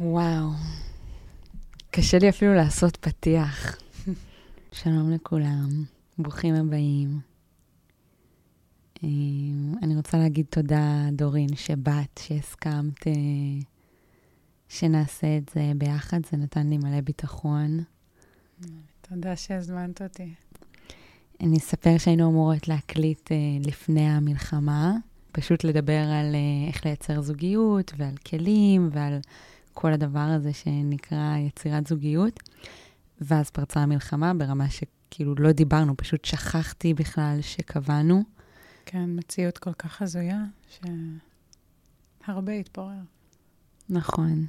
וואו, קשה לי אפילו לעשות פתיח. שלום לכולם, ברוכים הבאים. אה, אני רוצה להגיד תודה, דורין, שבאת, שהסכמת אה, שנעשה את זה ביחד, זה נתן לי מלא ביטחון. תודה שהזמנת אותי. אני אספר שהיינו אמורות להקליט אה, לפני המלחמה, פשוט לדבר על איך לייצר זוגיות ועל כלים ועל כל הדבר הזה שנקרא יצירת זוגיות. ואז פרצה המלחמה ברמה שכאילו לא דיברנו, פשוט שכחתי בכלל שקבענו. כן, מציאות כל כך הזויה, שהרבה התפורר. נכון.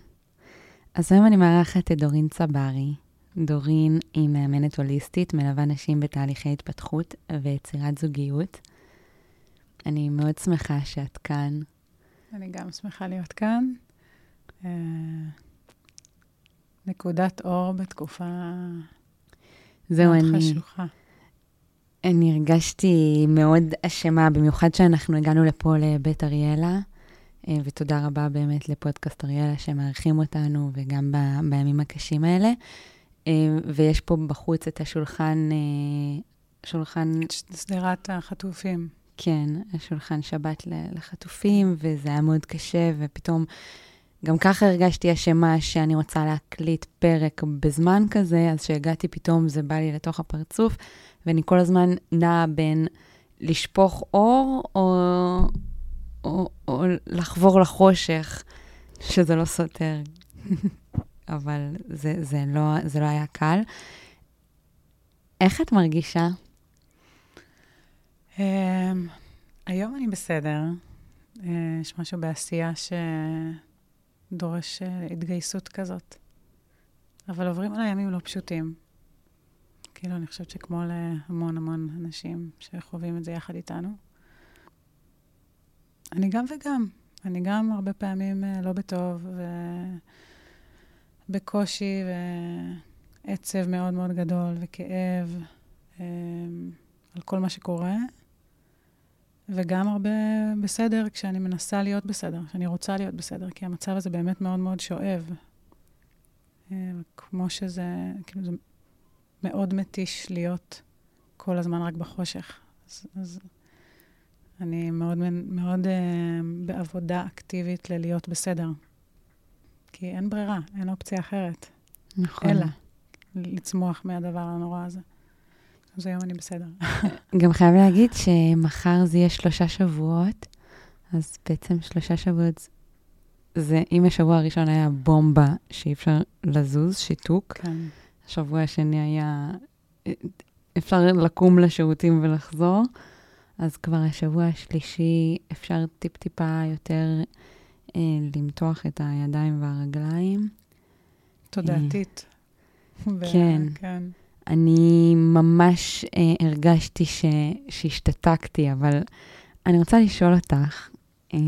אז היום אני מארחת את דורין צברי. דורין היא מאמנת הוליסטית, מלווה נשים בתהליכי התפתחות ויצירת זוגיות. אני מאוד שמחה שאת כאן. אני גם שמחה להיות כאן. אה, נקודת אור בתקופה זהו, מאוד אני... חשוכה. אני הרגשתי מאוד אשמה, במיוחד שאנחנו הגענו לפה לבית אריאלה, אה, ותודה רבה באמת לפודקאסט אריאלה שמארחים אותנו, וגם ב, בימים הקשים האלה. אה, ויש פה בחוץ את השולחן, שולחן... שדרת החטופים. כן, השולחן שבת לחטופים, וזה היה מאוד קשה, ופתאום גם ככה הרגשתי אשמה שאני רוצה להקליט פרק בזמן כזה, אז כשהגעתי פתאום זה בא לי לתוך הפרצוף, ואני כל הזמן נעה בין לשפוך אור או, או, או לחבור לחושך, שזה לא סותר. אבל זה, זה, לא, זה לא היה קל. איך את מרגישה? Um, היום אני בסדר. Uh, יש משהו בעשייה ש... דורש uh, התגייסות כזאת. אבל עוברים עליי ימים לא פשוטים. כאילו, אני חושבת שכמו להמון המון אנשים שחווים את זה יחד איתנו. אני גם וגם. אני גם הרבה פעמים uh, לא בטוב, ובקושי, ועצב מאוד מאוד גדול, וכאב um, על כל מה שקורה. וגם הרבה בסדר כשאני מנסה להיות בסדר, כשאני רוצה להיות בסדר, כי המצב הזה באמת מאוד מאוד שואב. אה, כמו שזה, כאילו זה מאוד מתיש להיות כל הזמן רק בחושך. אז, אז אני מאוד, מאוד uh, בעבודה אקטיבית ללהיות בסדר. כי אין ברירה, אין אופציה אחרת. נכון. אלא לצמוח מהדבר הנורא הזה. אז היום אני בסדר. גם חייב להגיד שמחר זה יהיה שלושה שבועות, אז בעצם שלושה שבועות זה, אם השבוע הראשון היה בומבה שאי אפשר לזוז, שיתוק, כן. השבוע השני היה, אפשר לקום לשירותים ולחזור, אז כבר השבוע השלישי אפשר טיפ-טיפה יותר אה, למתוח את הידיים והרגליים. תודעתית. כן. כן. אני ממש אה, הרגשתי ש, שהשתתקתי, אבל אני רוצה לשאול אותך, אה,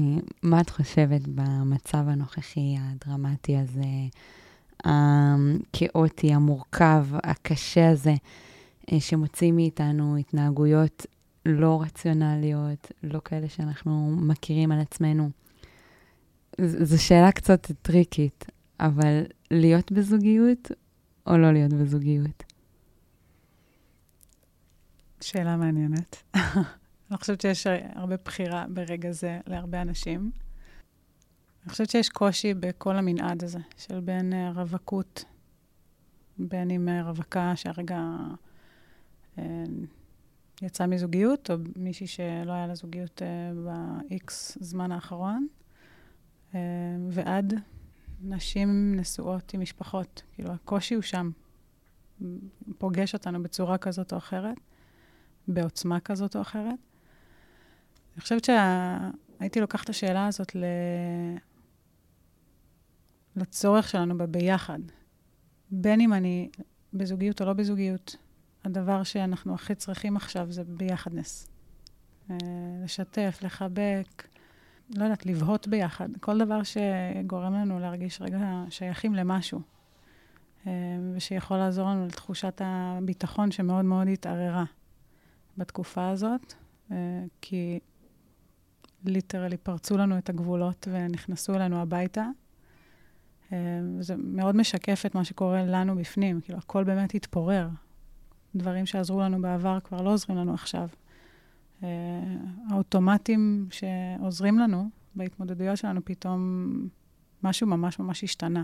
מה את חושבת במצב הנוכחי הדרמטי הזה, הכאוטי, המורכב, הקשה הזה, אה, שמוציא מאיתנו התנהגויות לא רציונליות, לא כאלה שאנחנו מכירים על עצמנו? זו שאלה קצת טריקית, אבל להיות בזוגיות או לא להיות בזוגיות? שאלה מעניינת. אני חושבת שיש הרבה בחירה ברגע זה להרבה אנשים. אני חושבת שיש קושי בכל המנעד הזה, של בין uh, רווקות, בין אם uh, רווקה שהרגע uh, יצאה מזוגיות, או מישהי שלא היה לה זוגיות ב-X זמן האחרון, ועד נשים נשואות עם משפחות. כאילו, הקושי הוא שם. פוגש אותנו בצורה כזאת או אחרת. בעוצמה כזאת או אחרת. אני חושבת שהייתי לוקחת את השאלה הזאת ל... לצורך שלנו בביחד. בין אם אני בזוגיות או לא בזוגיות, הדבר שאנחנו הכי צריכים עכשיו זה ביחדנס. אה, לשתף, לחבק, לא יודעת, לבהות ביחד. כל דבר שגורם לנו להרגיש רגע שייכים למשהו, אה, ושיכול לעזור לנו לתחושת הביטחון שמאוד מאוד התערערה. בתקופה הזאת, אה, כי ליטרלי פרצו לנו את הגבולות ונכנסו אלינו הביתה. וזה מאוד משקף את מה שקורה לנו בפנים, כאילו, הכל באמת התפורר. דברים שעזרו לנו בעבר כבר לא עוזרים לנו עכשיו. האוטומטים שעוזרים לנו בהתמודדויות שלנו, פתאום משהו ממש ממש השתנה.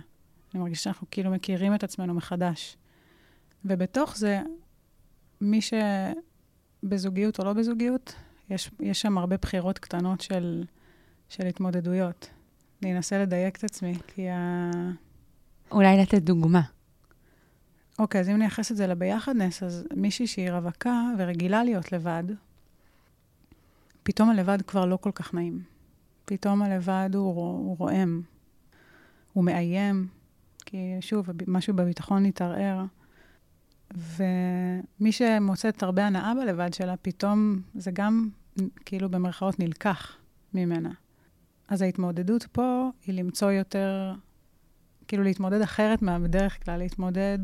אני מרגישה שאנחנו כאילו מכירים את עצמנו מחדש. ובתוך זה, מי שבזוגיות או לא בזוגיות, יש, יש שם הרבה בחירות קטנות של, של התמודדויות. אני אנסה לדייק את עצמי, כי ה... אולי לתת דוגמה. אוקיי, אז אם נייחס את זה לביחדנס, אז מישהי שהיא רווקה ורגילה להיות לבד, פתאום הלבד כבר לא כל כך נעים. פתאום הלבד הוא, הוא רועם, הוא מאיים, כי שוב, משהו בביטחון התערער. ומי שמוצאת הרבה הנאה בלבד שלה, פתאום זה גם כאילו במרכאות נלקח ממנה. אז ההתמודדות פה היא למצוא יותר, כאילו להתמודד אחרת מהבדרך כלל, להתמודד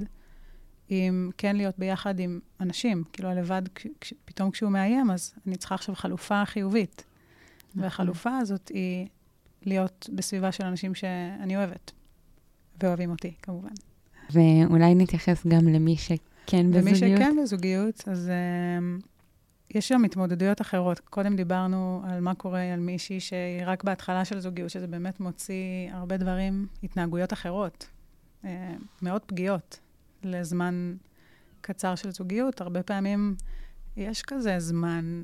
עם כן להיות ביחד עם אנשים. כאילו הלבד, כש, פתאום כשהוא מאיים, אז אני צריכה עכשיו חלופה חיובית. נכון. והחלופה הזאת היא להיות בסביבה של אנשים שאני אוהבת, ואוהבים אותי, כמובן. ואולי נתייחס גם למי שכן בזוגיות. למי שכן בזוגיות, אז uh, יש שם התמודדויות אחרות. קודם דיברנו על מה קורה על מישהי שהיא רק בהתחלה של זוגיות, שזה באמת מוציא הרבה דברים, התנהגויות אחרות, uh, מאוד פגיעות לזמן קצר של זוגיות. הרבה פעמים יש כזה זמן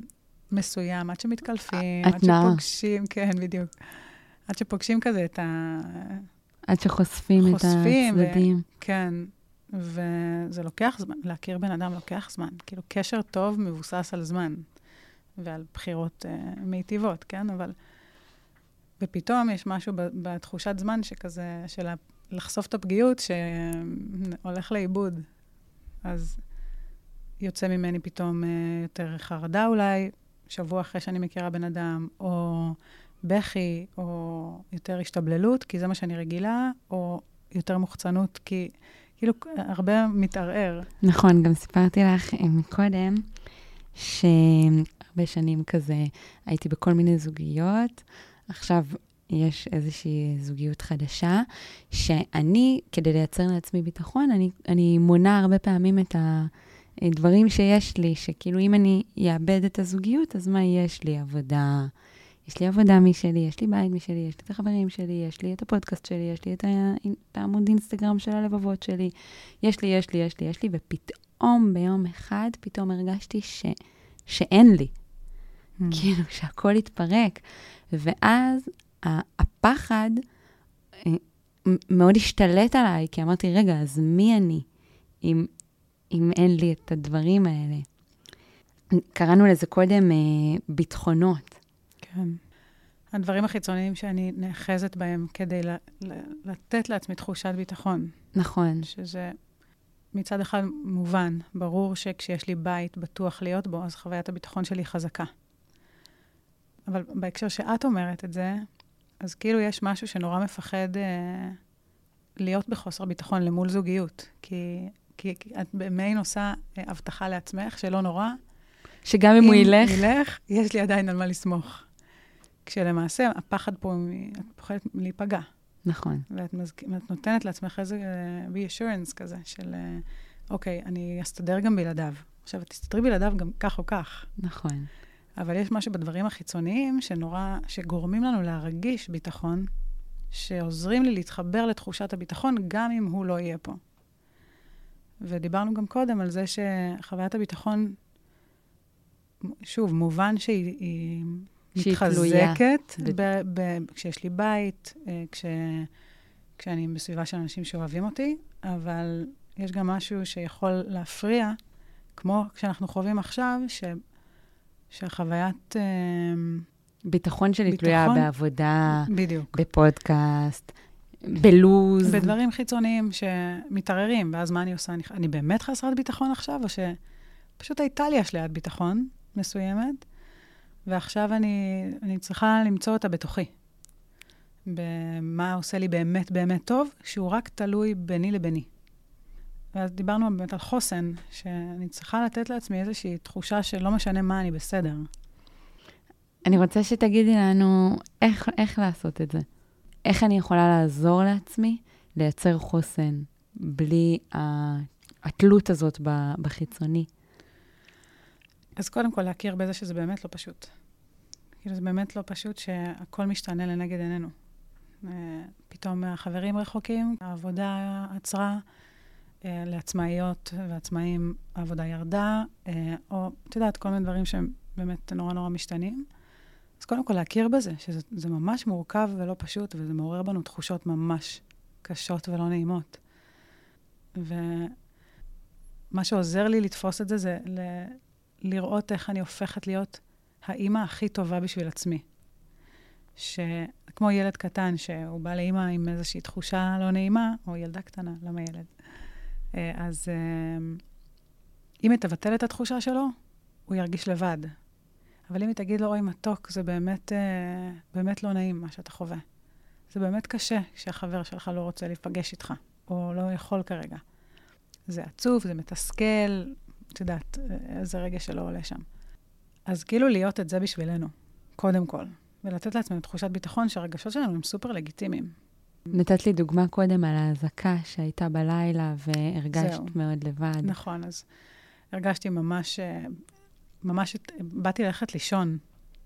מסוים, עד שמתקלפים, עד שפוגשים, כן, בדיוק. עד שפוגשים כזה את ה... עד שחושפים את הצדדים. ו... כן, וזה לוקח זמן, להכיר בן אדם לוקח זמן. כאילו, קשר טוב מבוסס על זמן ועל בחירות uh, מיטיבות, כן? אבל... ופתאום יש משהו בתחושת זמן שכזה, של לחשוף את הפגיעות, שהולך לאיבוד. אז יוצא ממני פתאום uh, יותר חרדה אולי, שבוע אחרי שאני מכירה בן אדם, או בכי, או יותר השתבללות, כי זה מה שאני רגילה, או יותר מוחצנות, כי כאילו הרבה מתערער. נכון, גם סיפרתי לך קודם, שהרבה שנים כזה הייתי בכל מיני זוגיות. עכשיו יש איזושהי זוגיות חדשה, שאני, כדי לייצר לעצמי ביטחון, אני, אני מונה הרבה פעמים את ה... דברים שיש לי, שכאילו אם אני אאבד את הזוגיות, אז מה יש לי? עבודה, יש לי עבודה משלי, יש לי בית משלי, יש לי את החברים שלי, יש לי את הפודקאסט שלי, יש לי את, ה... את העמוד אינסטגרם של הלבבות שלי, יש לי, יש לי, יש לי, יש לי, ופתאום ביום אחד, פתאום הרגשתי ש... שאין לי. Mm. כאילו, שהכל התפרק. ואז הפחד אה, מאוד השתלט עליי, כי אמרתי, רגע, אז מי אני? אם אם אין לי את הדברים האלה. קראנו לזה קודם אה, ביטחונות. כן. הדברים החיצוניים שאני נאחזת בהם כדי ל- ל- לתת לעצמי תחושת ביטחון. נכון. שזה מצד אחד מובן, ברור שכשיש לי בית בטוח להיות בו, אז חוויית הביטחון שלי חזקה. אבל בהקשר שאת אומרת את זה, אז כאילו יש משהו שנורא מפחד אה, להיות בחוסר ביטחון למול זוגיות. כי כי את במעין עושה אה, הבטחה לעצמך, שלא נורא. שגם אם, אם הוא ילך... אם ילך, יש לי עדיין על מה לסמוך. כשלמעשה, הפחד פה, את פוחדת להיפגע. נכון. ואת מזג... נותנת לעצמך איזה uh, reassurance כזה, של, uh, אוקיי, אני אסתדר גם בלעדיו. עכשיו, תסתדרי בלעדיו גם כך או כך. נכון. אבל יש משהו בדברים החיצוניים שנורא, שגורמים לנו להרגיש ביטחון, שעוזרים לי להתחבר לתחושת הביטחון, גם אם הוא לא יהיה פה. ודיברנו גם קודם על זה שחוויית הביטחון, שוב, מובן שהיא מתחזקת ב- ב- כשיש לי בית, אה, כש, כשאני בסביבה של אנשים שאוהבים אותי, אבל יש גם משהו שיכול להפריע, כמו כשאנחנו חווים עכשיו, ש, שהחוויית... אה, ביטחון שלי ביטחון, תלויה בעבודה, בדיוק. בפודקאסט, בלוז. בדברים חיצוניים שמתערערים, ואז מה אני עושה? אני, אני באמת חסרת ביטחון עכשיו, או שפשוט הייתה לי אשליית ביטחון מסוימת, ועכשיו אני, אני צריכה למצוא אותה בתוכי. במה עושה לי באמת באמת טוב, שהוא רק תלוי ביני לביני. ואז דיברנו באמת על חוסן, שאני צריכה לתת לעצמי איזושהי תחושה שלא משנה מה, אני בסדר. אני רוצה שתגידי לנו איך, איך לעשות את זה. איך אני יכולה לעזור לעצמי לייצר חוסן בלי התלות הזאת בחיצוני? אז קודם כל, להכיר בזה שזה באמת לא פשוט. כאילו, זה באמת לא פשוט שהכל משתנה לנגד עינינו. אה, פתאום החברים רחוקים, העבודה עצרה, אה, לעצמאיות ועצמאים העבודה ירדה, אה, או, את יודעת, כל מיני דברים שהם באמת נורא נורא משתנים. אז קודם כל להכיר בזה, שזה ממש מורכב ולא פשוט, וזה מעורר בנו תחושות ממש קשות ולא נעימות. ומה שעוזר לי לתפוס את זה, זה לראות איך אני הופכת להיות האימא הכי טובה בשביל עצמי. שכמו ילד קטן, שהוא בא לאימא עם איזושהי תחושה לא נעימה, או ילדה קטנה, למה ילד? אה, אז אה, אם היא תבטל את התחושה שלו, הוא ירגיש לבד. אבל אם היא תגיד לו, אוי, מתוק, זה באמת, אה, באמת לא נעים מה שאתה חווה. זה באמת קשה כשהחבר שלך לא רוצה להיפגש איתך, או לא יכול כרגע. זה עצוב, זה מתסכל, את יודעת, איזה רגע שלא עולה שם. אז כאילו להיות את זה בשבילנו, קודם כל, ולתת לעצמנו תחושת ביטחון שהרגשות שלנו הם סופר לגיטימיים. נתת לי דוגמה קודם על האזעקה שהייתה בלילה והרגשת זהו. מאוד לבד. נכון, אז הרגשתי ממש, אה, ממש, באתי ללכת לישון,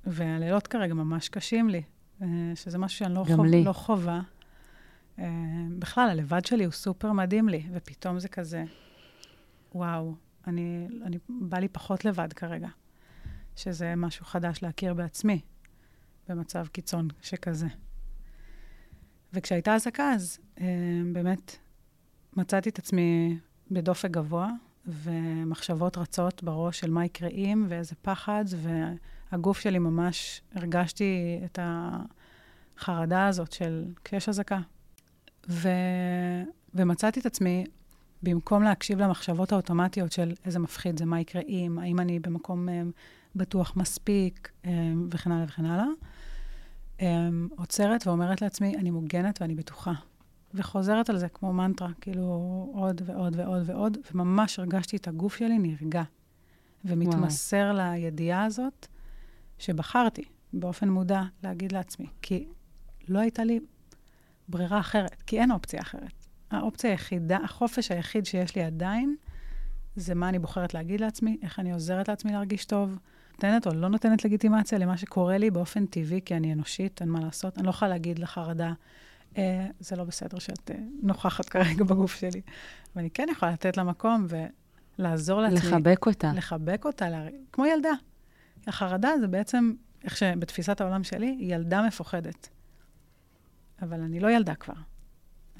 והלילות כרגע ממש קשים לי, אה, שזה משהו שאני לא, חוב, לא חובה. אה, בכלל, הלבד שלי הוא סופר מדהים לי, ופתאום זה כזה, וואו, אני, אני, בא לי פחות לבד כרגע, שזה משהו חדש להכיר בעצמי במצב קיצון שכזה. וכשהייתה אזעקה, אז אה, באמת מצאתי את עצמי בדופק גבוה, ומחשבות רצות בראש של מה יקרה אם, ואיזה פחד, והגוף שלי ממש, הרגשתי את החרדה הזאת של כשיש אזעקה. ו... ומצאתי את עצמי, במקום להקשיב למחשבות האוטומטיות של איזה מפחיד זה, מה יקרה אם, האם אני במקום אה, בטוח מספיק, אה, וכן הלאה וכן הלאה, um, עוצרת ואומרת לעצמי, אני מוגנת ואני בטוחה. וחוזרת על זה כמו מנטרה, כאילו עוד ועוד ועוד ועוד, וממש הרגשתי את הגוף שלי נרגע. ומתמסר וואו. לידיעה הזאת, שבחרתי באופן מודע להגיד לעצמי, כי לא הייתה לי ברירה אחרת, כי אין אופציה אחרת. האופציה היחידה, החופש היחיד שיש לי עדיין, זה מה אני בוחרת להגיד לעצמי, איך אני עוזרת לעצמי להרגיש טוב, נותנת או לא נותנת לגיטימציה למה שקורה לי באופן טבעי, כי אני אנושית, אין מה לעשות. אני לא יכולה להגיד לחרדה, אה, זה לא בסדר שאת אה, נוכחת כרגע בגוף שלי. ואני כן יכולה לתת לה מקום ולעזור לעצמי. לחבק אותה. לחבק אותה, לה... כמו ילדה. החרדה זה בעצם, איך שבתפיסת העולם שלי, ילדה מפוחדת. אבל אני לא ילדה כבר.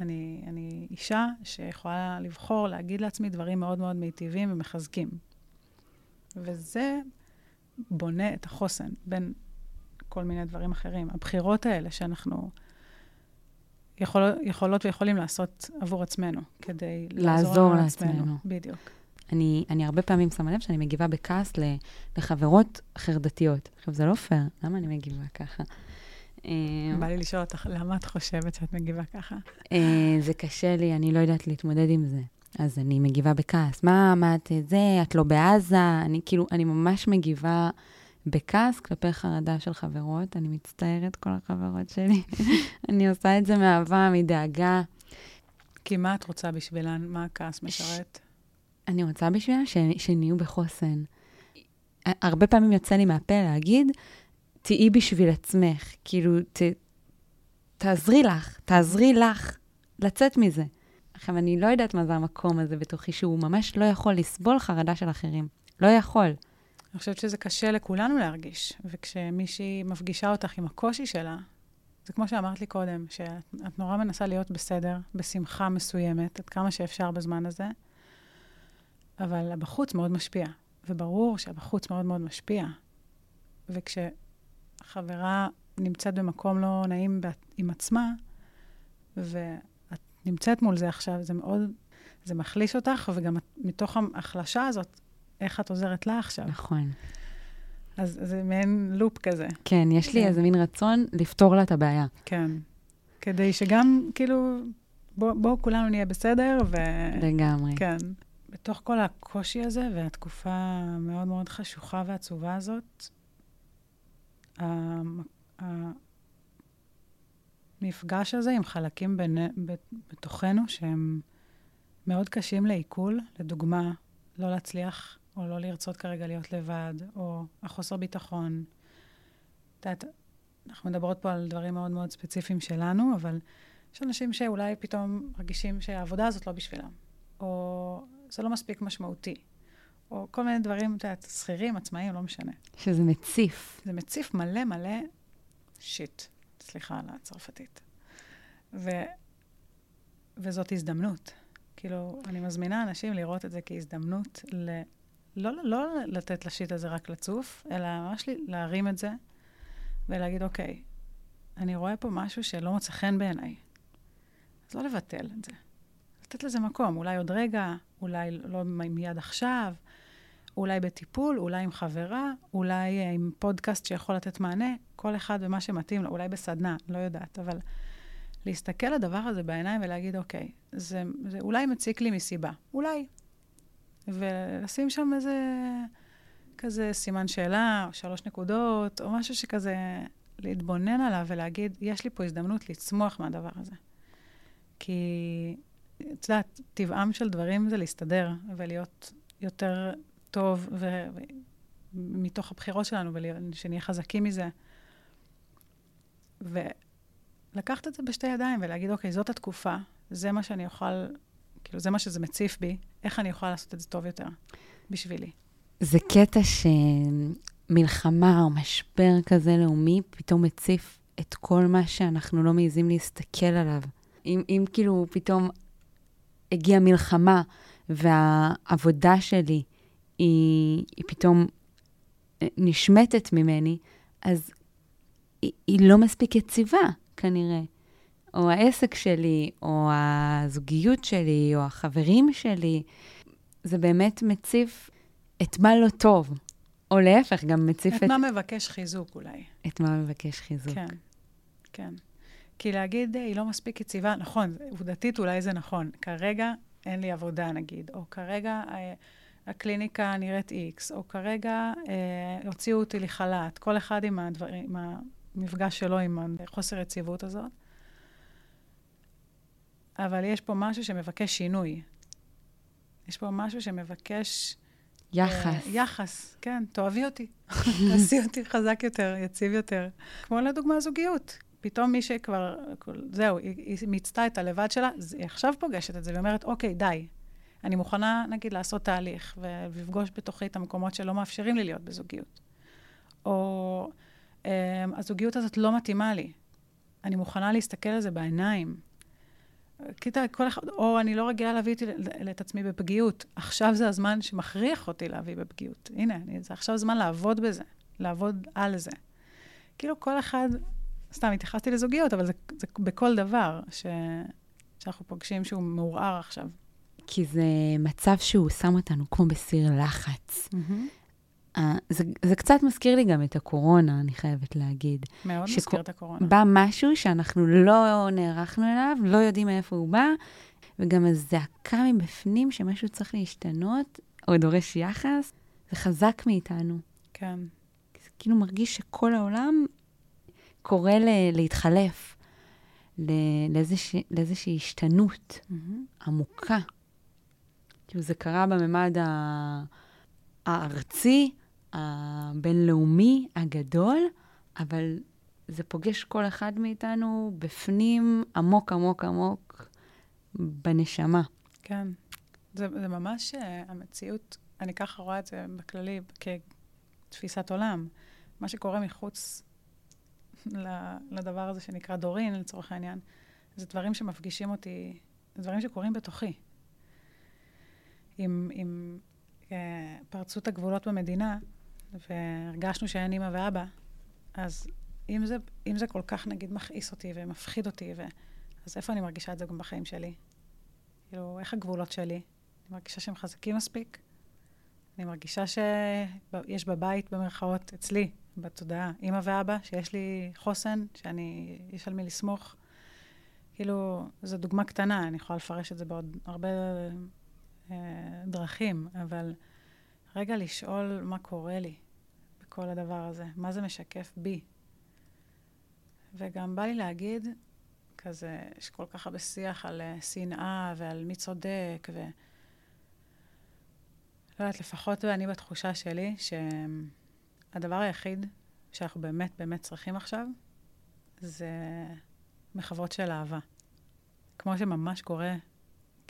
אני, אני אישה שיכולה לבחור להגיד לעצמי דברים מאוד מאוד מיטיבים ומחזקים. וזה בונה את החוסן בין כל מיני דברים אחרים. הבחירות האלה שאנחנו יכול, יכולות ויכולים לעשות עבור עצמנו, כדי לעזור לעצמנו. לעצמנו. בדיוק. אני, אני הרבה פעמים שמה לב שאני מגיבה בכעס לחברות חרדתיות. עכשיו, זה לא פייר, למה אני מגיבה ככה? אה, בא לי לשאול אותך, למה את חושבת שאת מגיבה ככה? אה, זה קשה לי, אני לא יודעת להתמודד עם זה. אז אני מגיבה בכעס. מה, מה את זה? את לא בעזה? אני כאילו, אני ממש מגיבה בכעס כלפי חרדה של חברות. אני מצטערת, כל החברות שלי. אני עושה את זה מאהבה, מדאגה. כי מה את רוצה בשבילן? מה הכעס משרת? אני רוצה בשבילן. שנהיו בחוסן. הרבה פעמים יוצא לי מהפה להגיד, תהיי בשביל עצמך. כאילו, ת... תעזרי לך, תעזרי לך לצאת מזה. עכשיו, אני לא יודעת מה זה המקום הזה בתוכי, שהוא ממש לא יכול לסבול חרדה של אחרים. לא יכול. אני חושבת שזה קשה לכולנו להרגיש, וכשמישהי מפגישה אותך עם הקושי שלה, זה כמו שאמרת לי קודם, שאת נורא מנסה להיות בסדר, בשמחה מסוימת, עד כמה שאפשר בזמן הזה, אבל הבחוץ מאוד משפיע, וברור שהבחוץ מאוד מאוד משפיע. וכשחברה נמצאת במקום לא נעים עם עצמה, ו... נמצאת מול זה עכשיו, זה מאוד, זה מחליש אותך, וגם מתוך ההחלשה הזאת, איך את עוזרת לה עכשיו. נכון. אז זה מעין לופ כזה. כן, יש לי כן. איזה מין רצון לפתור לה את הבעיה. כן. כדי שגם, כאילו, בואו בוא כולנו נהיה בסדר, ו... לגמרי. כן. בתוך כל הקושי הזה, והתקופה המאוד מאוד חשוכה ועצובה הזאת, המפגש הזה עם חלקים בין, בתוכנו שהם מאוד קשים לעיכול, לדוגמה, לא להצליח או לא לרצות כרגע להיות לבד, או החוסר ביטחון. את יודעת, אנחנו מדברות פה על דברים מאוד מאוד ספציפיים שלנו, אבל יש אנשים שאולי פתאום מרגישים שהעבודה הזאת לא בשבילם, או זה לא מספיק משמעותי, או כל מיני דברים, את יודעת, שכירים, עצמאים, לא משנה. שזה מציף. זה מציף מלא מלא שיט, סליחה על הצרפתית. ו... וזאת הזדמנות. כאילו, אני מזמינה אנשים לראות את זה כהזדמנות ל... לא, לא לתת לשיט הזה רק לצוף, אלא ממש להרים את זה ולהגיד, אוקיי, אני רואה פה משהו שלא מוצא חן בעיניי. אז לא לבטל את זה. לתת לזה מקום, אולי עוד רגע, אולי לא מיד עכשיו, אולי בטיפול, אולי עם חברה, אולי אה, עם פודקאסט שיכול לתת מענה, כל אחד ומה שמתאים לו, אולי בסדנה, לא יודעת, אבל להסתכל לדבר הזה בעיניים ולהגיד, אוקיי, זה, זה אולי מציק לי מסיבה, אולי. ולשים שם איזה כזה סימן שאלה, או שלוש נקודות, או משהו שכזה, להתבונן עליו ולהגיד, יש לי פה הזדמנות לצמוח מהדבר הזה. כי, את יודעת, טבעם של דברים זה להסתדר ולהיות יותר טוב, ומתוך הבחירות שלנו, ושנהיה חזקים מזה. ולקחת את זה בשתי ידיים ולהגיד, אוקיי, זאת התקופה, זה מה שאני אוכל, כאילו, זה מה שזה מציף בי, איך אני יכולה לעשות את זה טוב יותר בשבילי. זה קטע שמלחמה או משבר כזה לאומי פתאום מציף את כל מה שאנחנו לא מעיזים להסתכל עליו. אם, אם כאילו פתאום הגיעה מלחמה והעבודה שלי היא, היא פתאום אה, נשמטת ממני, אז היא, היא לא מספיק יציבה, כנראה. או העסק שלי, או הזוגיות שלי, או החברים שלי. זה באמת מציף את מה לא טוב. או להפך, גם מציף את... את מה מבקש חיזוק אולי. את מה מבקש חיזוק. כן, כן. כי להגיד, היא לא מספיק יציבה, נכון, עובדתית אולי זה נכון. כרגע אין לי עבודה, נגיד, או כרגע אה, הקליניקה נראית איקס, או כרגע אה, הוציאו אותי לחל"ת, כל אחד עם, הדברים, עם המפגש שלו עם החוסר יציבות הזאת. אבל יש פה משהו שמבקש שינוי. יש פה משהו שמבקש... יחס. Uh, יחס, כן, תאהבי אותי. תעשי אותי חזק יותר, יציב יותר. כמו לדוגמה זוגיות. פתאום מי שכבר, זהו, היא מיצתה את הלבד שלה, היא עכשיו פוגשת את זה ואומרת, אוקיי, די. אני מוכנה, נגיד, לעשות תהליך ולפגוש בתוכי את המקומות שלא מאפשרים לי להיות בזוגיות. או um, הזוגיות הזאת לא מתאימה לי. אני מוכנה להסתכל על זה בעיניים. קטע, כל אחד, או אני לא רגילה להביא אותי את עצמי בפגיעות. עכשיו זה הזמן שמכריח אותי להביא בפגיעות. הנה, אני, זה עכשיו זמן לעבוד בזה, לעבוד על זה. כאילו כל אחד, סתם התייחסתי לזוגיות, אבל זה, זה בכל דבר ש, שאנחנו פוגשים שהוא מעורער עכשיו. כי זה מצב שהוא שם אותנו כמו בסיר לחץ. Mm-hmm. Uh, זה, זה קצת מזכיר לי גם את הקורונה, אני חייבת להגיד. מאוד שכו, מזכיר את הקורונה. בא משהו שאנחנו לא נערכנו אליו, לא יודעים מאיפה הוא בא, וגם הזעקה מבפנים שמשהו צריך להשתנות, או דורש יחס, זה חזק מאיתנו. כן. זה כאילו מרגיש שכל העולם קורא ל- להתחלף, לאיזוש, לאיזושהי השתנות mm-hmm. עמוקה. כאילו זה קרה בממד. הארצי, הבינלאומי הגדול, אבל זה פוגש כל אחד מאיתנו בפנים, עמוק עמוק עמוק, בנשמה. כן. זה, זה ממש uh, המציאות, אני ככה רואה את זה בכללי כתפיסת עולם. מה שקורה מחוץ לדבר הזה שנקרא דורין, לצורך העניין, זה דברים שמפגישים אותי, זה דברים שקורים בתוכי. עם, עם uh, פרצות הגבולות במדינה, והרגשנו שאין אימא ואבא, אז אם זה, אם זה כל כך, נגיד, מכעיס אותי ומפחיד אותי, ו... אז איפה אני מרגישה את זה גם בחיים שלי? כאילו, איך הגבולות שלי? אני מרגישה שהם חזקים מספיק? אני מרגישה שיש בבית, במרכאות, אצלי, בתודעה, אימא ואבא, שיש לי חוסן, שאני, יש על מי לסמוך. כאילו, זו דוגמה קטנה, אני יכולה לפרש את זה בעוד הרבה אה, דרכים, אבל רגע לשאול מה קורה לי בכל הדבר הזה, מה זה משקף בי. וגם בא לי להגיד כזה, יש כל כך הרבה שיח על uh, שנאה ועל מי צודק, ו... לא יודעת, לפחות אני בתחושה שלי, שהדבר היחיד שאנחנו באמת באמת צריכים עכשיו, זה מחוות של אהבה. כמו שממש קורה,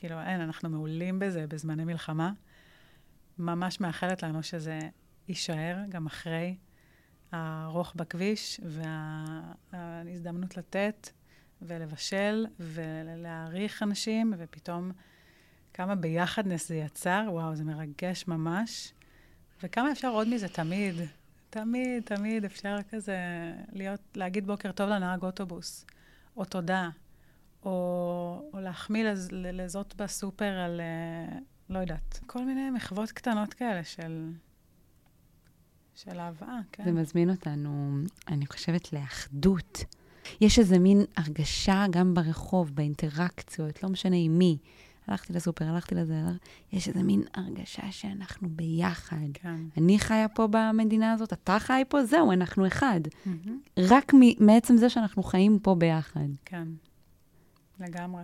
כאילו, אין, אנחנו מעולים בזה בזמני מלחמה. ממש מאחלת לנו שזה יישאר גם אחרי הרוך בכביש וההזדמנות לתת ולבשל ולהעריך אנשים, ופתאום כמה ביחדנס זה יצר, וואו, זה מרגש ממש. וכמה אפשר עוד מזה תמיד, תמיד, תמיד אפשר כזה להיות, להגיד בוקר טוב לנהג אוטובוס, או תודה, או, או להחמיא לז, לזאת בסופר על, אה, לא יודעת, כל מיני מחוות קטנות כאלה של, של אהבה, כן. זה מזמין אותנו, אני חושבת, לאחדות. יש איזה מין הרגשה גם ברחוב, באינטראקציות, לא משנה עם מי. הלכתי לסופר, הלכתי לזה, הלכ... יש איזה מין הרגשה שאנחנו ביחד. כן. אני חיה פה במדינה הזאת, אתה חי פה, זהו, אנחנו אחד. Mm-hmm. רק מ- מעצם זה שאנחנו חיים פה ביחד. כן, לגמרי.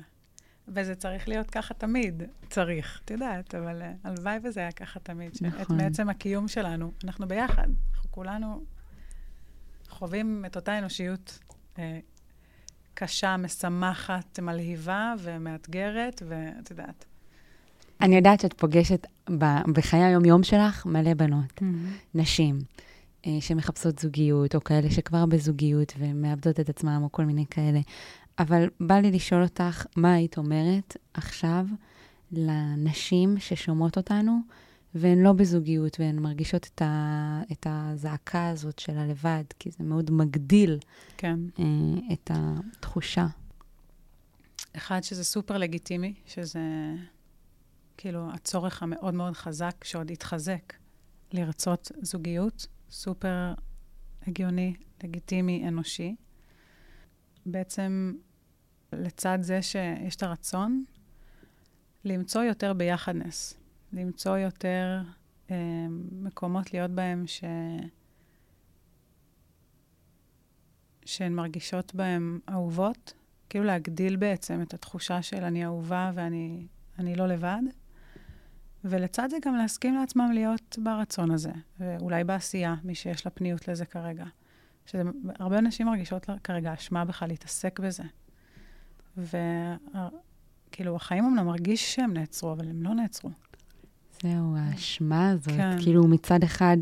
וזה צריך להיות ככה תמיד. צריך, את יודעת, אבל uh, הלוואי וזה היה ככה תמיד. נכון. את מעצם הקיום שלנו, אנחנו ביחד. אנחנו כולנו חווים את אותה אנושיות uh, קשה, משמחת, מלהיבה ומאתגרת, ואת יודעת. אני יודעת שאת פוגשת ב- בחיי היום-יום שלך מלא בנות, mm-hmm. נשים, אה, שמחפשות זוגיות, או כאלה שכבר בזוגיות ומאבדות את עצמם, או כל מיני כאלה. אבל בא לי לשאול אותך, מה היית אומרת עכשיו לנשים ששומעות אותנו, והן לא בזוגיות, והן מרגישות את, ה, את הזעקה הזאת של הלבד, כי זה מאוד מגדיל כן. אה, את התחושה. אחד, שזה סופר לגיטימי, שזה כאילו הצורך המאוד מאוד חזק, שעוד יתחזק, לרצות זוגיות, סופר הגיוני, לגיטימי, אנושי. בעצם, לצד זה שיש את הרצון, למצוא יותר ביחדנס. למצוא יותר אה, מקומות להיות בהם ש... שהן מרגישות בהם אהובות, כאילו להגדיל בעצם את התחושה של אני אהובה ואני לא לבד, ולצד זה גם להסכים לעצמם להיות ברצון הזה, ואולי בעשייה, מי שיש לה פניות לזה כרגע. שהרבה אנשים מרגישות כרגע אשמה בכלל להתעסק בזה. וכאילו, החיים אמנם מרגיש שהם נעצרו, אבל הם לא נעצרו. זהו, האשמה הזאת. כן. כאילו, מצד אחד,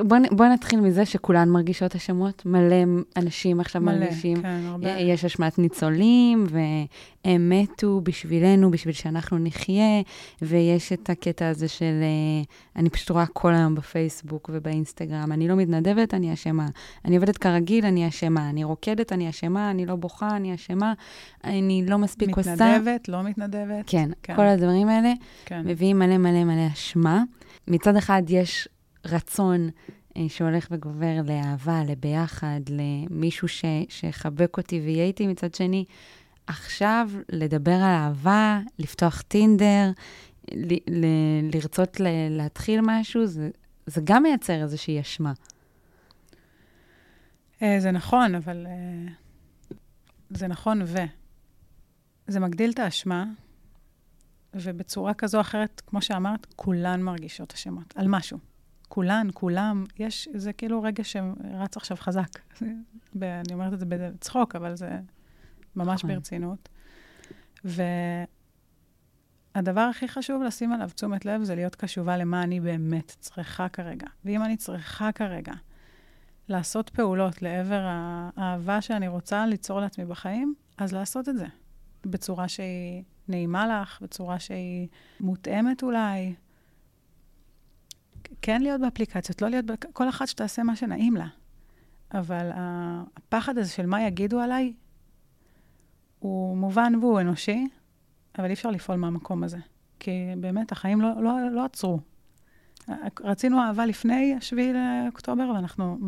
בוא, בוא נתחיל מזה שכולן מרגישות אשמות. מלא אנשים עכשיו מלא, מרגישים. כן, הרבה. יש אשמת ניצולים, והם מתו בשבילנו, בשביל שאנחנו נחיה, ויש את הקטע הזה של, אה, אני פשוט רואה כל היום בפייסבוק ובאינסטגרם, אני לא מתנדבת, אני אשמה. אני עובדת כרגיל, אני אשמה. אני רוקדת, אני אשמה. אני לא בוכה, אני אשמה. אני לא מספיק מתנדבת, עושה. מתנדבת, לא מתנדבת. כן, כן, כל הדברים האלה כן. מביאים מלא מלא מלא אשמה. מצד אחד יש רצון אה, שהולך וגובר לאהבה, לביחד, למישהו ש, שיחבק אותי ויהיה איתי. מצד שני, עכשיו לדבר על אהבה, לפתוח טינדר, ל, ל, לרצות ל, להתחיל משהו, זה, זה גם מייצר איזושהי אשמה. אה, זה נכון, אבל אה, זה נכון ו... זה מגדיל את האשמה, ובצורה כזו או אחרת, כמו שאמרת, כולן מרגישות אשמות על משהו. כולן, כולם, יש, זה כאילו רגע שרץ עכשיו חזק. אני אומרת את זה בצחוק, אבל זה ממש נכון. ברצינות. והדבר הכי חשוב לשים עליו תשומת לב זה להיות קשובה למה אני באמת צריכה כרגע. ואם אני צריכה כרגע לעשות פעולות לעבר האהבה שאני רוצה ליצור לעצמי בחיים, אז לעשות את זה. בצורה שהיא נעימה לך, בצורה שהיא מותאמת אולי, כן להיות באפליקציות, לא להיות, כל אחת שתעשה מה שנעים לה. אבל הפחד הזה של מה יגידו עליי, הוא מובן והוא אנושי, אבל אי אפשר לפעול מהמקום הזה. כי באמת, החיים לא, לא, לא עצרו. רצינו אהבה לפני 7 לאוקטובר, ואנחנו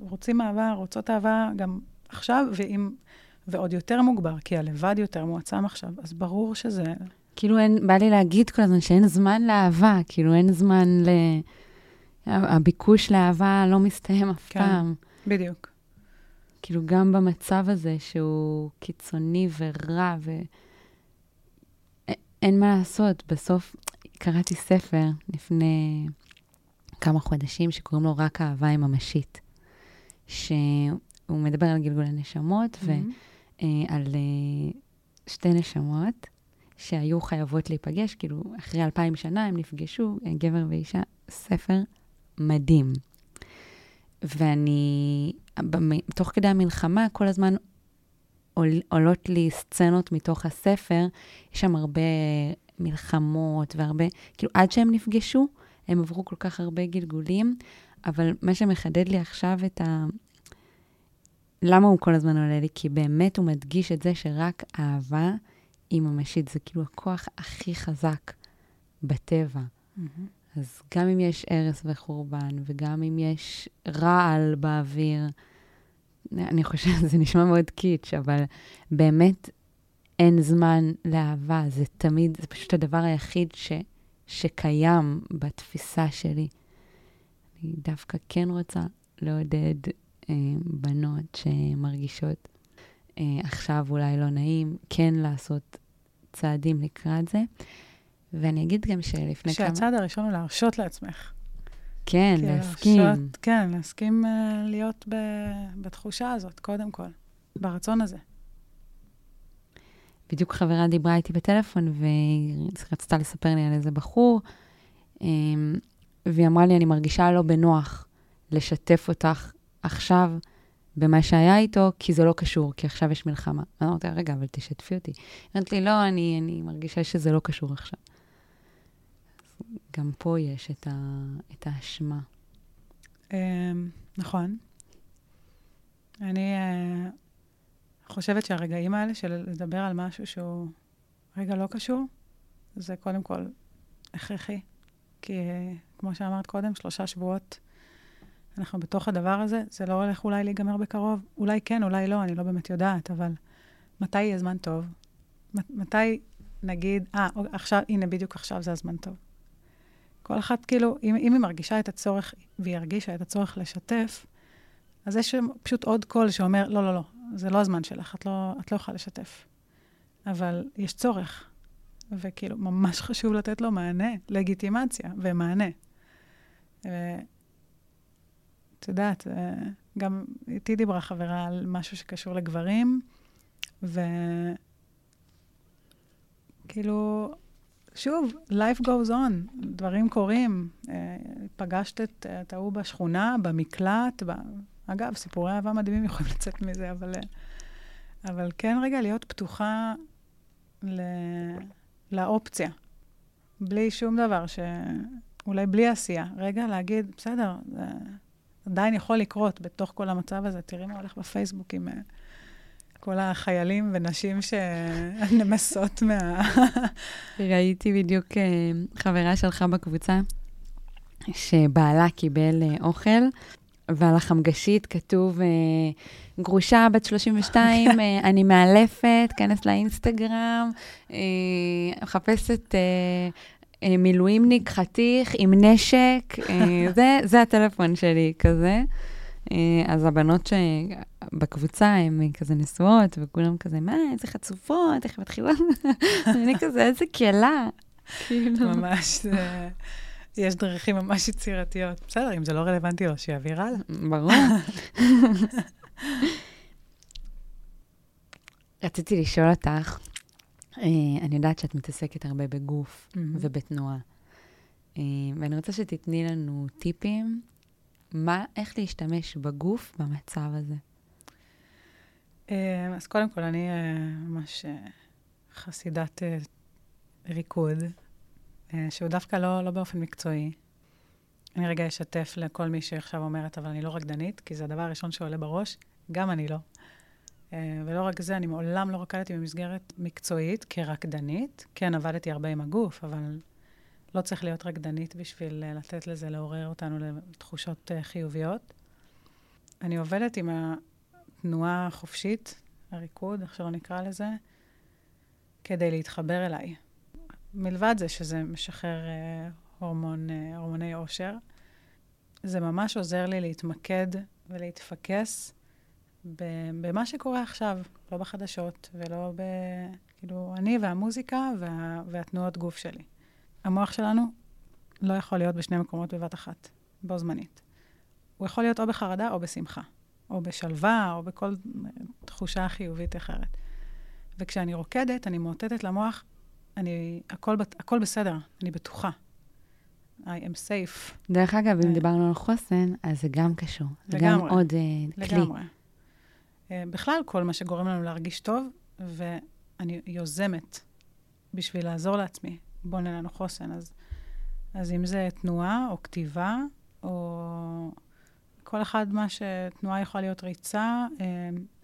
רוצים אהבה, רוצות אהבה גם עכשיו, ועם, ועוד יותר מוגבר, כי הלבד יותר מועצם עכשיו, אז ברור שזה... כאילו אין, בא לי להגיד כל הזמן שאין זמן לאהבה, כאילו אין זמן ל... הביקוש לאהבה לא מסתיים אף כן, פעם. בדיוק. כאילו, גם במצב הזה שהוא קיצוני ורע, ואין מה לעשות, בסוף קראתי ספר לפני כמה חודשים שקוראים לו רק אהבה היא ממשית, שהוא מדבר על גלגול הנשמות mm-hmm. ועל אה, שתי נשמות שהיו חייבות להיפגש, כאילו, אחרי אלפיים שנה הם נפגשו, גבר ואישה, ספר מדהים. ואני, תוך כדי המלחמה, כל הזמן עול, עולות לי סצנות מתוך הספר, יש שם הרבה מלחמות והרבה, כאילו, עד שהם נפגשו, הם עברו כל כך הרבה גלגולים, אבל מה שמחדד לי עכשיו את ה... למה הוא כל הזמן עולה לי? כי באמת הוא מדגיש את זה שרק אהבה היא ממשית. זה כאילו הכוח הכי חזק בטבע. Mm-hmm. אז גם אם יש הרס וחורבן, וגם אם יש רעל באוויר, אני חושבת, זה נשמע מאוד קיץ', אבל באמת אין זמן לאהבה. זה תמיד, זה פשוט הדבר היחיד ש, שקיים בתפיסה שלי. אני דווקא כן רוצה לעודד אה, בנות שמרגישות אה, עכשיו אולי לא נעים, כן לעשות צעדים לקראת זה. ואני אגיד גם שלפני כמה... שהצעד הראשון הוא להרשות לעצמך. כן, להסכים. להרשות, כן, להסכים uh, להיות ב, בתחושה הזאת, קודם כל, ברצון הזה. בדיוק חברה דיברה איתי בטלפון, והיא רצתה לספר לי על איזה בחור, um, והיא אמרה לי, אני מרגישה לא בנוח לשתף אותך עכשיו במה שהיה איתו, כי זה לא קשור, כי עכשיו יש מלחמה. אמרתי לה, רגע, אבל תשתפי אותי. היא אמרת לי, לא, אני, אני מרגישה שזה לא קשור עכשיו. גם פה יש את, ה, את האשמה. Um, נכון. אני uh, חושבת שהרגעים האלה של לדבר על משהו שהוא רגע לא קשור, זה קודם כל הכרחי. כי uh, כמו שאמרת קודם, שלושה שבועות אנחנו בתוך הדבר הזה, זה לא הולך אולי להיגמר בקרוב. אולי כן, אולי לא, אני לא באמת יודעת, אבל מתי יהיה זמן טוב? מתי נגיד, אה, עכשיו, הנה, בדיוק עכשיו זה הזמן טוב. כל אחת, כאילו, אם, אם היא מרגישה את הצורך, והיא הרגישה את הצורך לשתף, אז יש פשוט עוד קול שאומר, לא, לא, לא, זה לא הזמן שלך, את לא, את לא יכולה לשתף. אבל יש צורך, וכאילו, ממש חשוב לתת לו מענה, לגיטימציה ומענה. את יודעת, אה, גם איתי דיברה חברה על משהו שקשור לגברים, וכאילו, שוב, life goes on, דברים קורים. אה, פגשת את, ההוא בשכונה, במקלט, ב... אגב, סיפורי אהבה מדהימים יכולים לצאת מזה, אבל, אה, אבל כן רגע להיות פתוחה ל... לאופציה, בלי שום דבר, ש... אולי בלי עשייה. רגע, להגיד, בסדר, זה עדיין יכול לקרות בתוך כל המצב הזה. תראי מה הולך בפייסבוק עם... כל החיילים ונשים שנמסות מה... ראיתי בדיוק אה, חברה שלך בקבוצה, שבעלה קיבל אה, אוכל, ועל החמגשית כתוב, אה, גרושה בת 32, אני מאלפת, כנס לאינסטגרם, מחפשת מילואימניק חתיך עם נשק, זה, זה הטלפון שלי, כזה. אז הבנות שבקבוצה הן כזה נשואות, וכולם כזה, מה, איזה חצופות, איך מתחילות? אני כזה, איזה כלה. כאילו. ממש, יש דרכים ממש יצירתיות. בסדר, אם זה לא רלוונטי לו, שיעביר הלאה. ברור. רציתי לשאול אותך, אה, אני יודעת שאת מתעסקת הרבה בגוף ובתנועה, אה, ואני רוצה שתתני לנו טיפים מה, איך להשתמש בגוף במצב הזה? אה, אז קודם כל, אני אה, ממש אה, חסידת ריקוד, שהוא דווקא לא, לא באופן מקצועי. אני רגע אשתף לכל מי שעכשיו אומרת, אבל אני לא רקדנית, כי זה הדבר הראשון שעולה בראש, גם אני לא. ולא רק זה, אני מעולם לא רקדתי במסגרת מקצועית כרקדנית. כן, עבדתי הרבה עם הגוף, אבל לא צריך להיות רקדנית בשביל uh, לתת לזה, לעורר אותנו לתחושות uh, חיוביות. אני עובדת עם התנועה החופשית, הריקוד, איך שלא נקרא לזה, כדי להתחבר אליי. מלבד זה שזה משחרר uh, הורמון, הורמוני עושר, זה ממש עוזר לי להתמקד ולהתפקס במה שקורה עכשיו, לא בחדשות ולא ב... כאילו, אני והמוזיקה וה, והתנועות גוף שלי. המוח שלנו לא יכול להיות בשני מקומות בבת אחת, בו זמנית. הוא יכול להיות או בחרדה או בשמחה, או בשלווה, או בכל תחושה חיובית אחרת. וכשאני רוקדת, אני מאותתת למוח, אני, הכל, הכל בסדר, אני בטוחה. I am safe. דרך אגב, אם אה. דיברנו על חוסן, אז זה גם קשור. זה גם עוד uh, כלי. לגמרי. בכלל, כל מה שגורם לנו להרגיש טוב, ואני יוזמת בשביל לעזור לעצמי, בונה לנו חוסן. אז, אז אם זה תנועה או כתיבה, או כל אחד מה שתנועה יכולה להיות ריצה, uh,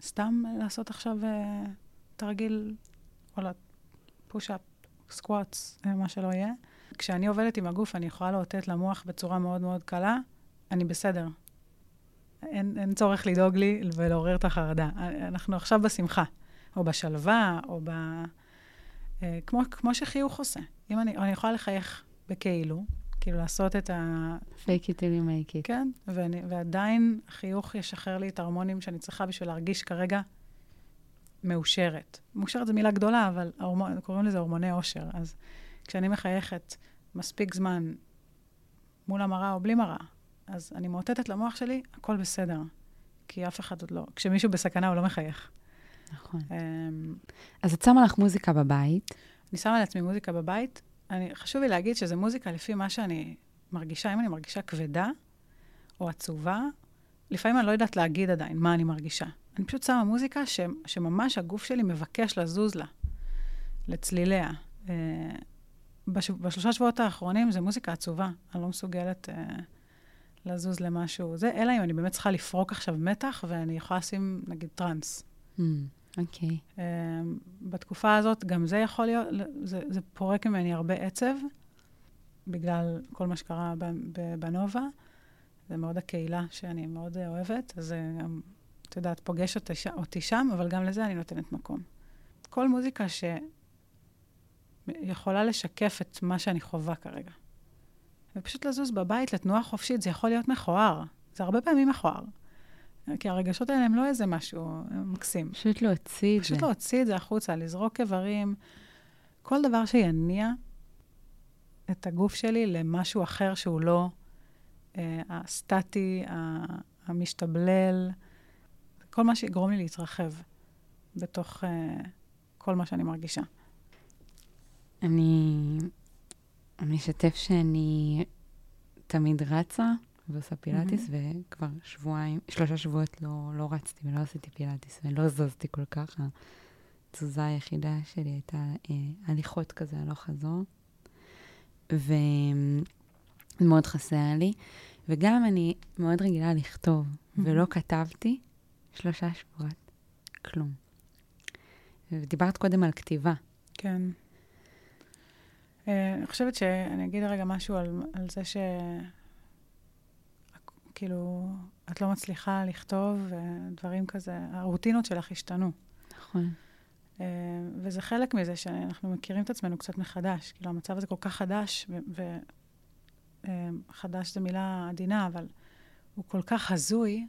סתם לעשות עכשיו uh, תרגיל, וואלה, פוש-אפ, סקוואטס, מה שלא יהיה. כשאני עובדת עם הגוף, אני יכולה לאותת למוח בצורה מאוד מאוד קלה, אני בסדר. אין, אין צורך לדאוג לי ולעורר את החרדה. אנחנו עכשיו בשמחה, או בשלווה, או ב... אה, כמו, כמו שחיוך עושה. אם אני, אני יכולה לחייך בכאילו, כאילו לעשות את ה... fake it till you make it. כן, ואני, ועדיין החיוך ישחרר לי את ההורמונים שאני צריכה בשביל להרגיש כרגע מאושרת. מאושרת זו מילה גדולה, אבל ההורמון, קוראים לזה הורמוני אושר. אז כשאני מחייכת מספיק זמן מול המראה או בלי מראה, אז אני מאותתת למוח שלי, הכל בסדר. כי אף אחד עוד לא... כשמישהו בסכנה, הוא לא מחייך. נכון. Um, אז את שמה לך מוזיקה בבית? אני שמה לעצמי מוזיקה בבית. אני, חשוב לי להגיד שזה מוזיקה לפי מה שאני מרגישה. אם אני מרגישה כבדה או עצובה, לפעמים אני לא יודעת להגיד עדיין מה אני מרגישה. אני פשוט שמה מוזיקה ש, שממש הגוף שלי מבקש לזוז לה, לצליליה. Uh, בש... בשלושה שבועות האחרונים זה מוזיקה עצובה. אני לא מסוגלת uh, לזוז למשהו זה, אלא אם אני באמת צריכה לפרוק עכשיו מתח, ואני יכולה לשים, נגיד, טראנס. Mm, אוקיי. Okay. uh, בתקופה הזאת, גם זה יכול להיות, זה, זה פורק ממני הרבה עצב, בגלל כל מה שקרה בנובה. זה מאוד הקהילה שאני מאוד אוהבת, אז זה גם, את יודעת, פוגש אותי, אותי שם, אבל גם לזה אני נותנת מקום. כל מוזיקה ש... יכולה לשקף את מה שאני חווה כרגע. ופשוט לזוז בבית לתנועה חופשית, זה יכול להיות מכוער. זה הרבה פעמים מכוער. כי הרגשות האלה הם לא איזה משהו מקסים. פשוט להוציא את זה. פשוט להוציא את זה החוצה, לזרוק איברים. כל דבר שיניע את הגוף שלי למשהו אחר שהוא לא אה, הסטטי, המשתבלל, כל מה שיגרום לי להתרחב בתוך אה, כל מה שאני מרגישה. אני, אני אשתף שאני תמיד רצה ועושה פילאטיס, mm-hmm. וכבר שבועיים, שלושה שבועות לא, לא רצתי ולא עשיתי פילאטיס, ולא זזתי כל כך. התזוזה היחידה שלי הייתה אה, הליכות כזה הלוך חזור, ומאוד חסר לי. וגם אני מאוד רגילה לכתוב, mm-hmm. ולא כתבתי שלושה שבועות, כלום. ודיברת קודם על כתיבה. כן. Uh, אני חושבת שאני אגיד רגע משהו על, על זה ש... כאילו, את לא מצליחה לכתוב, ודברים כזה, הרוטינות שלך השתנו. נכון. Uh, וזה חלק מזה שאנחנו מכירים את עצמנו קצת מחדש. כאילו, המצב הזה כל כך חדש, וחדש אה, זו מילה עדינה, אבל הוא כל כך הזוי,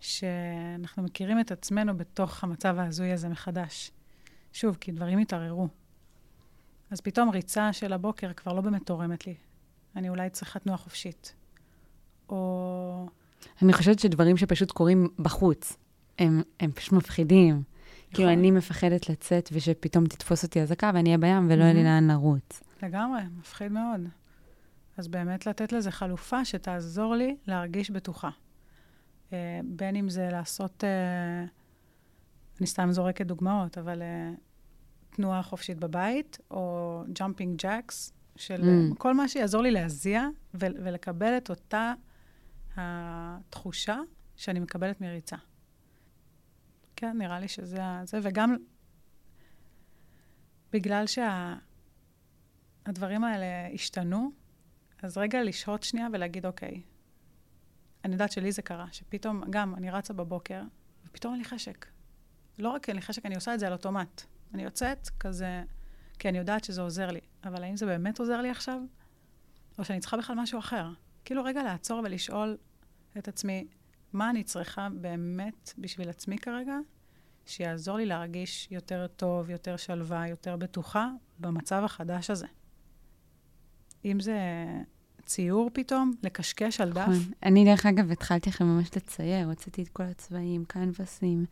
שאנחנו מכירים את עצמנו בתוך המצב ההזוי הזה מחדש. שוב, כי דברים התערערו. אז פתאום ריצה של הבוקר כבר לא באמת תורמת לי. אני אולי צריכה תנועה חופשית. או... אני חושבת שדברים שפשוט קורים בחוץ, הם, הם פשוט מפחידים. כאילו, אני מפחדת לצאת ושפתאום תתפוס אותי אזעקה ואני אהיה בים ולא יהיה לי לאן לרוץ. לגמרי, מפחיד מאוד. אז באמת לתת לזה חלופה שתעזור לי להרגיש בטוחה. אה, בין אם זה לעשות, אה, אני סתם זורקת דוגמאות, אבל אה, תנועה חופשית בבית, או jumping jacks, של אממ. כל מה שיעזור לי להזיע ו- ולקבל את אותה התחושה שאני מקבלת מריצה. כן, נראה לי שזה זה, וגם בגלל שהדברים שה, האלה השתנו, אז רגע לשהות שנייה ולהגיד, אוקיי, אני יודעת שלי זה קרה, שפתאום, גם, אני רצה בבוקר, ופתאום אין לי חשק. לא רק אין לי חשק, אני עושה את זה על אוטומט. אני יוצאת כזה, כי אני יודעת שזה עוזר לי, אבל האם זה באמת עוזר לי עכשיו? או שאני צריכה בכלל משהו אחר? כאילו רגע לעצור ולשאול את עצמי, מה אני צריכה באמת בשביל עצמי כרגע, שיעזור לי להרגיש יותר טוב, יותר שלווה, יותר בטוחה במצב החדש הזה. אם זה ציור פתאום, לקשקש על דף. נכון. אני, דרך אגב, התחלתי לכם ממש לצייר, הוצאתי את כל הצבעים, קנבסים,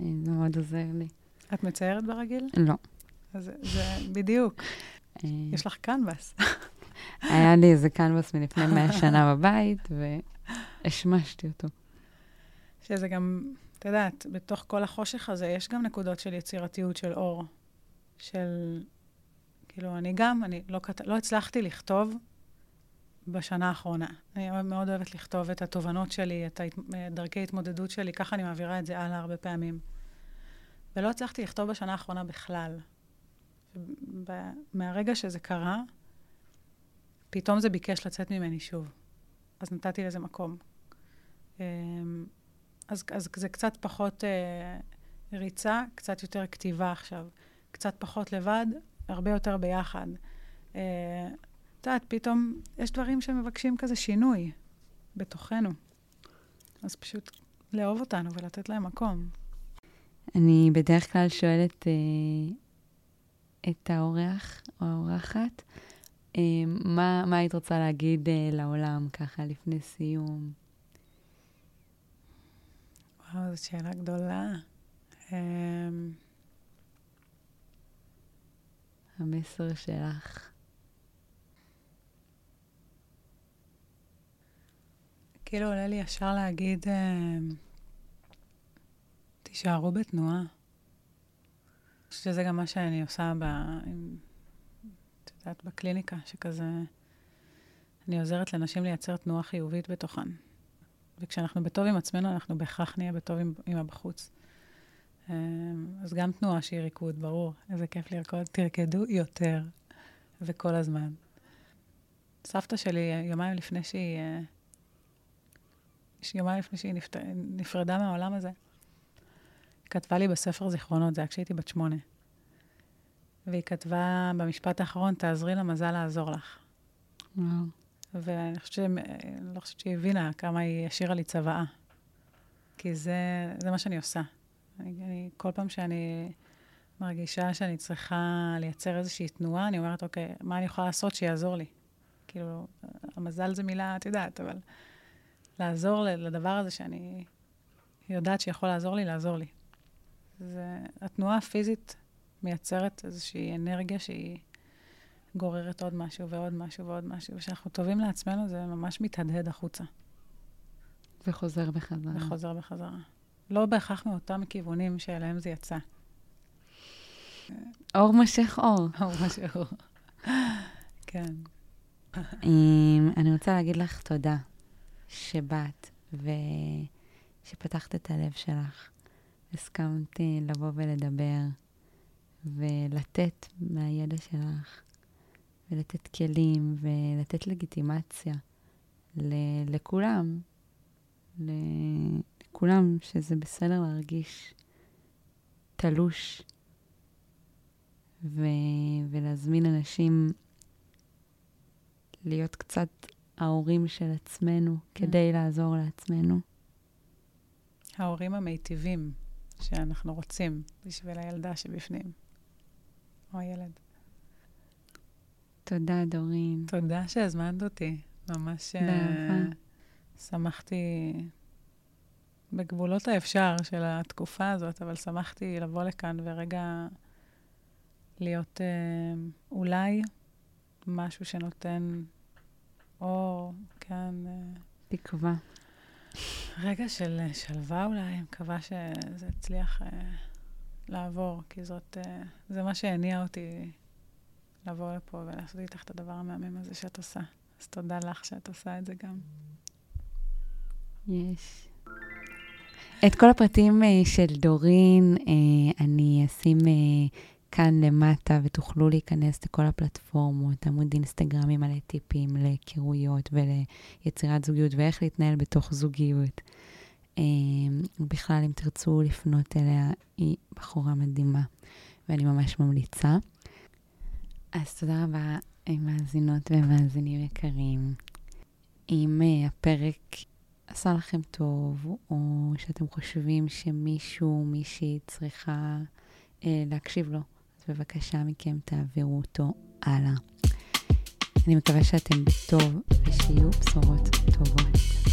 אה, זה מאוד עוזר לי. את מציירת ברגיל? לא. אז זה בדיוק. אה, יש לך קנבס. היה לי איזה קנבס מלפני 100 שנה בבית, והשמשתי אותו. שזה גם, את יודעת, בתוך כל החושך הזה, יש גם נקודות של יצירתיות של אור. של, כאילו, אני גם, אני לא, לא הצלחתי לכתוב בשנה האחרונה. אני מאוד אוהבת לכתוב את התובנות שלי, את דרכי התמודדות שלי, ככה אני מעבירה את זה הלאה הרבה פעמים. ולא הצלחתי לכתוב בשנה האחרונה בכלל. מהרגע שזה קרה, פתאום זה ביקש לצאת ממני שוב. אז נתתי לזה מקום. אמ, אז, אז זה קצת פחות אה, ריצה, קצת יותר כתיבה עכשיו. קצת פחות לבד, הרבה יותר ביחד. אה, את יודעת, פתאום יש דברים שמבקשים כזה שינוי בתוכנו. אז פשוט לאהוב אותנו ולתת להם מקום. אני בדרך כלל שואלת אה, את האורח או האורחת, אה, מה, מה היית רוצה להגיד אה, לעולם ככה לפני סיום? וואו, זו שאלה גדולה. אה, המסר שלך. כאילו עולה לי ישר להגיד, אה, תישארו בתנועה. אני חושבת שזה גם מה שאני עושה ב... את יודעת, בקליניקה, שכזה... אני עוזרת לנשים לייצר תנועה חיובית בתוכן. וכשאנחנו בטוב עם עצמנו, אנחנו בהכרח נהיה בטוב עם, עם הבחוץ. אה, אז גם תנועה שהיא ריקוד, ברור. איזה כיף לרקוד. תרקדו יותר, וכל הזמן. סבתא שלי, יומיים לפני שהיא... אה, יומיים לפני שהיא. נפרדה מהעולם הזה, כתבה לי בספר זיכרונות, זה היה כשהייתי בת שמונה. והיא כתבה במשפט האחרון, תעזרי למזל לעזור לך. וואו. ואני חושבת, ש... לא חושבת שהיא הבינה כמה היא השאירה לי צוואה. כי זה, זה מה שאני עושה. אני, אני, כל פעם שאני מרגישה שאני צריכה לייצר איזושהי תנועה, אני אומרת, אוקיי, מה אני יכולה לעשות שיעזור לי? כאילו, המזל זה מילה, את יודעת, אבל לעזור לדבר הזה שאני יודעת שיכול לעזור לי, לעזור לי. זה, התנועה הפיזית מייצרת איזושהי אנרגיה שהיא גוררת עוד משהו ועוד משהו ועוד משהו. וכשאנחנו טובים לעצמנו, זה ממש מתהדהד החוצה. וחוזר בחזרה. וחוזר בחזרה. לא בהכרח מאותם כיוונים שאליהם זה יצא. אור משך אור. אור משך אור. כן. אני רוצה להגיד לך תודה שבאת ושפתחת את הלב שלך. הסכמת לבוא ולדבר ולתת מהידע שלך, ולתת כלים ולתת לגיטימציה לכולם, לכולם שזה בסדר להרגיש תלוש ו- ולהזמין אנשים להיות קצת ההורים של עצמנו כדי לעזור לעצמנו. ההורים המיטיבים שאנחנו רוצים בשביל הילדה שבפנים, או הילד. תודה, דורין. תודה שהזמנת אותי. ממש באהבה. שמחתי בגבולות האפשר של התקופה הזאת, אבל שמחתי לבוא לכאן ורגע להיות אה, אולי משהו שנותן אור, כן. אה, תקווה. רגע של שלווה אולי, אני מקווה שזה יצליח אה, לעבור, כי זאת, אה, זה מה שהניע אותי לבוא לפה ולעשות איתך את הדבר המהמם הזה שאת עושה. אז תודה לך שאת עושה את זה גם. יש. את כל הפרטים uh, של דורין uh, אני אשים כאן למטה, ותוכלו להיכנס לכל הפלטפורמות, עמוד אינסטגרמי מלא טיפים להיכרויות וליצירת זוגיות ואיך להתנהל בתוך זוגיות. Uh, בכלל, אם תרצו לפנות אליה, היא בחורה מדהימה, ואני ממש ממליצה. אז תודה רבה, מאזינות ומאזינים יקרים. אם uh, הפרק עשה לכם טוב, או שאתם חושבים שמישהו, מישהי צריכה אה, להקשיב לו, אז בבקשה מכם תעבירו אותו הלאה. אני מקווה שאתם בטוב ושיהיו בשורות טובות.